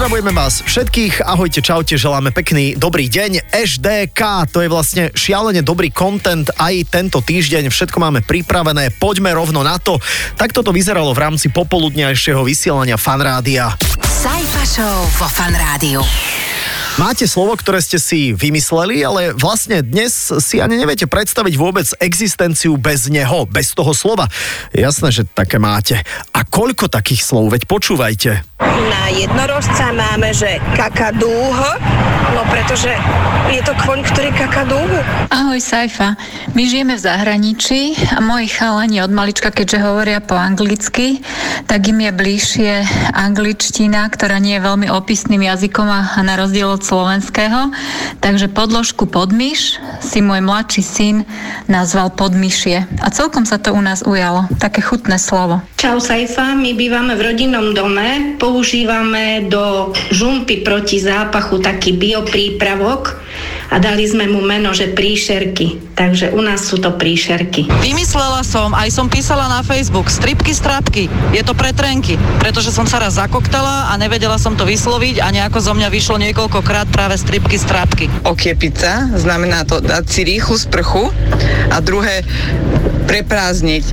Pozdravujeme vás všetkých, ahojte, čaute, želáme pekný dobrý deň. HDK, to je vlastne šialene dobrý content aj tento týždeň, všetko máme pripravené, poďme rovno na to. Tak toto vyzeralo v rámci popoludňajšieho vysielania Fanrádia. Sajfa Show vo Fan Rádiu. Máte slovo, ktoré ste si vymysleli, ale vlastne dnes si ani neviete predstaviť vôbec existenciu bez neho, bez toho slova. Jasné, že také máte. A koľko takých slov, veď počúvajte. Na jednorožca máme, že kakadúho, no pretože je to kvoň, ktorý kakadúho. Ahoj Saifa, my žijeme v zahraničí a moji chalani od malička, keďže hovoria po anglicky, tak im je bližšie angličtina, ktorá nie je veľmi opisným jazykom a na rozdiel od slovenského. Takže podložku podmyš si môj mladší syn nazval podmyšie. A celkom sa to u nás ujalo. Také chutné slovo. Čau Saifa, my bývame v rodinnom dome, používame do žumpy proti zápachu taký bioprípravok a dali sme mu meno, že príšerky. Takže u nás sú to príšerky. Vymyslela som, aj som písala na Facebook, stripky strapky. Je to pre trenky, pretože som sa raz zakoktala a nevedela som to vysloviť a nejako zo mňa vyšlo niekoľkokrát práve stripky strapky. Okiepica, znamená to dať si rýchlu sprchu a druhé preprázdniť.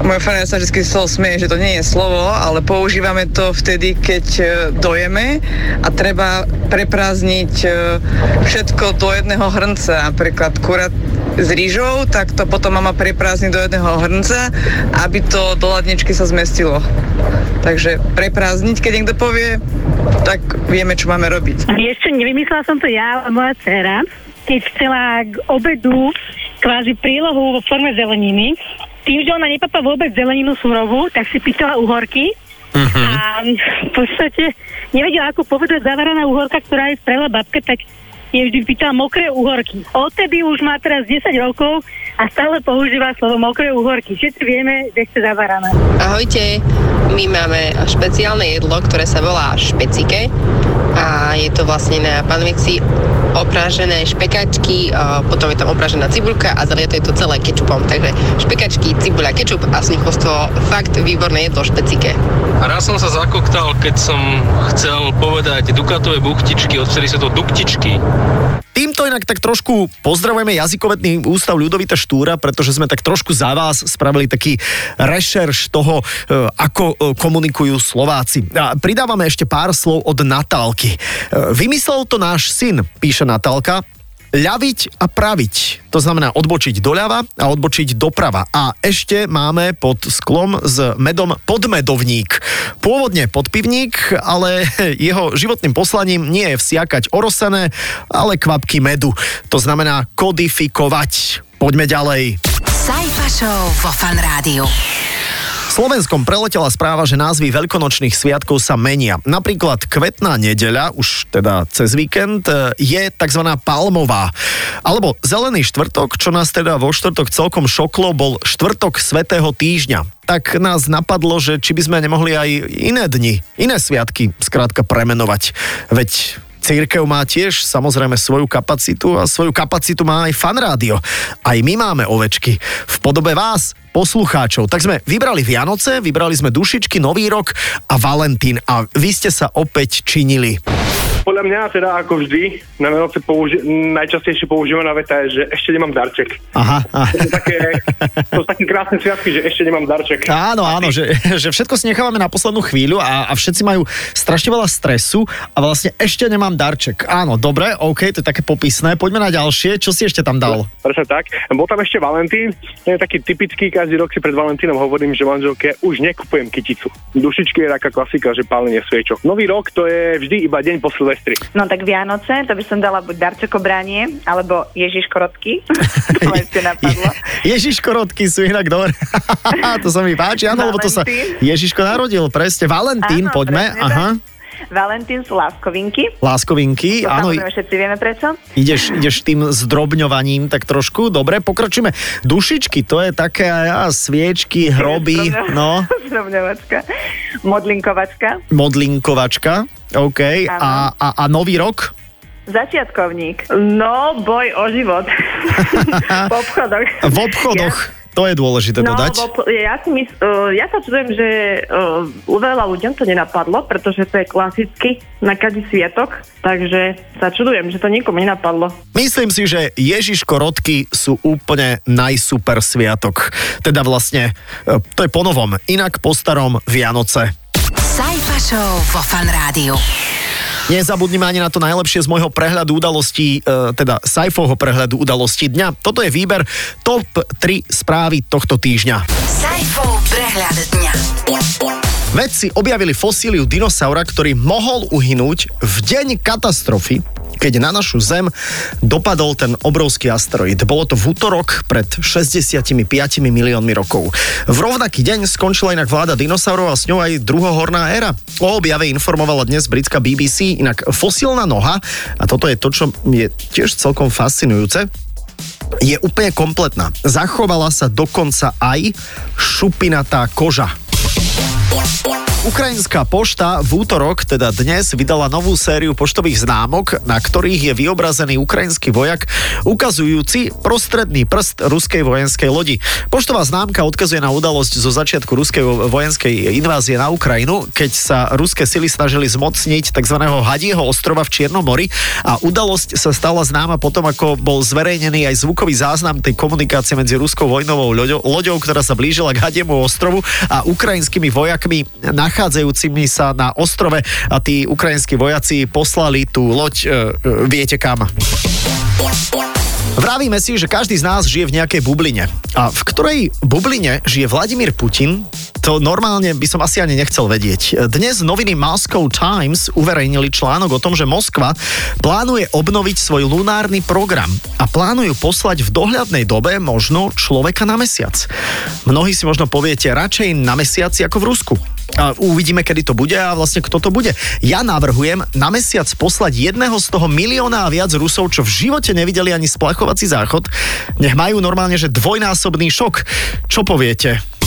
Môj farár sa vždy z toho smie, že to nie je slovo, ale používame to vtedy, keď e, dojeme a treba preprázdniť e, všetko do jedného hrnca. Napríklad kurát s rýžou, tak to potom mama preprázdni do jedného hrnca, aby to do ladničky sa zmestilo. Takže preprázdniť, keď niekto povie, tak vieme, čo máme robiť. Ešte nevymyslela som to ja, ale moja dcera, keď chcela k obedu kvázi prílohu vo forme zeleniny, tým, že ona nepapá vôbec zeleninu surovú, tak si pýtala uhorky uh-huh. a v podstate nevedela, ako povedať zavaraná uhorka, ktorá je sprela babka, tak je vždy pýtala mokré uhorky. Odtedy už má teraz 10 rokov a stále používa slovo mokré uhorky. Všetci vieme, že chce zavarané. Ahojte, my máme špeciálne jedlo, ktoré sa volá špecike a je to vlastne na panvici oprážené špekačky, potom je tam oprážená cibulka a zaliete je to celé kečupom. Takže špekačky, cibuľa, kečup a nich to fakt výborné jedlo špecike. Raz som sa zakoktal, keď som chcel povedať dukatové buchtičky, odvtedy sú to duktičky. Týmto inak tak trošku pozdravujeme jazykovetný ústav Ľudovita Štúra, pretože sme tak trošku za vás spravili taký rešerš toho, e, ako e, komunikujú Slováci. A pridávame ešte pár slov od Natálky. E, Vymyslel to náš syn, píše Natálka, ľaviť a praviť. To znamená odbočiť doľava a odbočiť doprava. A ešte máme pod sklom s medom podmedovník. Pôvodne podpivník, ale jeho životným poslaním nie je vsiakať orosené, ale kvapky medu. To znamená kodifikovať. Poďme ďalej. Sajfa Show vo Fan Rádiu. Slovenskom preletela správa, že názvy veľkonočných sviatkov sa menia. Napríklad kvetná nedeľa, už teda cez víkend, e, je tzv. palmová. Alebo zelený štvrtok, čo nás teda vo štvrtok celkom šoklo, bol štvrtok svetého týždňa. Tak nás napadlo, že či by sme nemohli aj iné dni, iné sviatky skrátka premenovať. Veď Církev má tiež samozrejme svoju kapacitu a svoju kapacitu má aj fanrádio. Aj my máme ovečky v podobe vás, poslucháčov. Tak sme vybrali Vianoce, vybrali sme dušičky, Nový rok a Valentín a vy ste sa opäť činili. Podľa mňa teda ako vždy na Vianoce použi- najčastejšie používaná veta je, že ešte nemám darček. Aha. aha. To sú také, to sú také krásne sviatky, že ešte nemám darček. Áno, áno, že, že všetko si nechávame na poslednú chvíľu a, a všetci majú strašne veľa stresu a vlastne ešte nemám darček. Áno, dobre, OK, to je také popisné. Poďme na ďalšie. Čo si ešte tam dal? Presne tak. Bol tam ešte Valentín, je taký typický, každý rok si pred Valentínom hovorím, že manželke už nekupujem kyticu. Dušičky je taká klasika, že pálenie sviečok. Nový rok to je vždy iba deň po Silvestri. No tak Vianoce, to by som dala buď darčekobranie, alebo Ježiš Korotky. to ma ešte napadlo. Ježiš Korotky sú inak dobre. to sa mi páči, áno, lebo to sa. Ježiško narodil, presne. Valentín, Áno, poďme. presne Aha. Valentín sú láskovinky. Láskovinky, To áno, samozrejme všetci vieme prečo. ideš, ideš tým zdrobňovaním tak trošku. Dobre, pokračujeme. Dušičky, to je také á, sviečky, hroby, no, Zdrobňovačka. Modlinkovačka. modlinkovačka. OK. A, a, a nový rok? Začiatkovník. No, boj o život. v obchodoch. V obchodoch. To je dôležité No, dodať. obcho- ja, si mys- uh, ja sa čudujem, že uh, u veľa ľuďom to nenapadlo, pretože to je klasicky na každý sviatok, takže sa čudujem, že to nikomu nenapadlo. Myslím si, že Ježiško rodky sú úplne najsuper sviatok. Teda vlastne, e, to je ponovom, inak po starom Vianoce. Show vo Fan Rádiu. Nezabudnime ani na to najlepšie z môjho prehľadu udalostí, e, teda Saifovho prehľadu udalostí dňa. Toto je výber top 3 správy tohto týždňa. Sajfov prehľad dňa. Vedci objavili fosíliu dinosaura, ktorý mohol uhynúť v deň katastrofy, keď na našu Zem dopadol ten obrovský asteroid. Bolo to v útorok pred 65 miliónmi rokov. V rovnaký deň skončila inak vláda dinosaurov a s ňou aj druhohorná éra. O objave informovala dnes britská BBC, inak fosílna noha, a toto je to, čo je tiež celkom fascinujúce, je úplne kompletná. Zachovala sa dokonca aj šupinatá koža. Yeah. Ukrajinská pošta v útorok, teda dnes, vydala novú sériu poštových známok, na ktorých je vyobrazený ukrajinský vojak ukazujúci prostredný prst ruskej vojenskej lodi. Poštová známka odkazuje na udalosť zo začiatku ruskej vojenskej invázie na Ukrajinu, keď sa ruské sily snažili zmocniť tzv. Hadieho ostrova v Čiernom mori a udalosť sa stala známa potom, ako bol zverejnený aj zvukový záznam tej komunikácie medzi ruskou vojnovou loďou, ktorá sa blížila k Hadiemu ostrovu a ukrajinskými vojakmi nachádzajúcimi sa na ostrove a tí ukrajinskí vojaci poslali tú loď, e, e, viete kam. Vravíme si, že každý z nás žije v nejakej bubline. A v ktorej bubline žije Vladimír Putin, to normálne by som asi ani nechcel vedieť. Dnes noviny Moscow Times uverejnili článok o tom, že Moskva plánuje obnoviť svoj lunárny program a plánujú poslať v dohľadnej dobe možno človeka na mesiac. Mnohí si možno poviete radšej na mesiaci ako v Rusku. A uvidíme, kedy to bude a vlastne kto to bude. Ja navrhujem na mesiac poslať jedného z toho milióna a viac Rusov, čo v živote nevideli ani splachovací záchod. Nech majú normálne, že dvojnásobný šok. Čo poviete?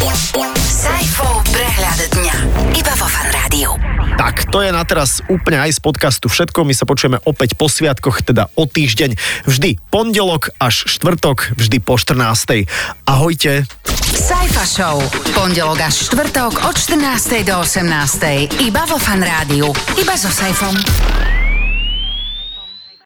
Sajfov prehľad dňa. Iba vo Fan Rádiu. Tak, to je na teraz úplne aj z podcastu všetko. My sa počujeme opäť po sviatkoch, teda o týždeň. Vždy pondelok až štvrtok, vždy po 14. Ahojte. Sajfa Show. Pondelok až štvrtok od 14. do 18. Iba vo Fan Rádiu. Iba so Sajfom.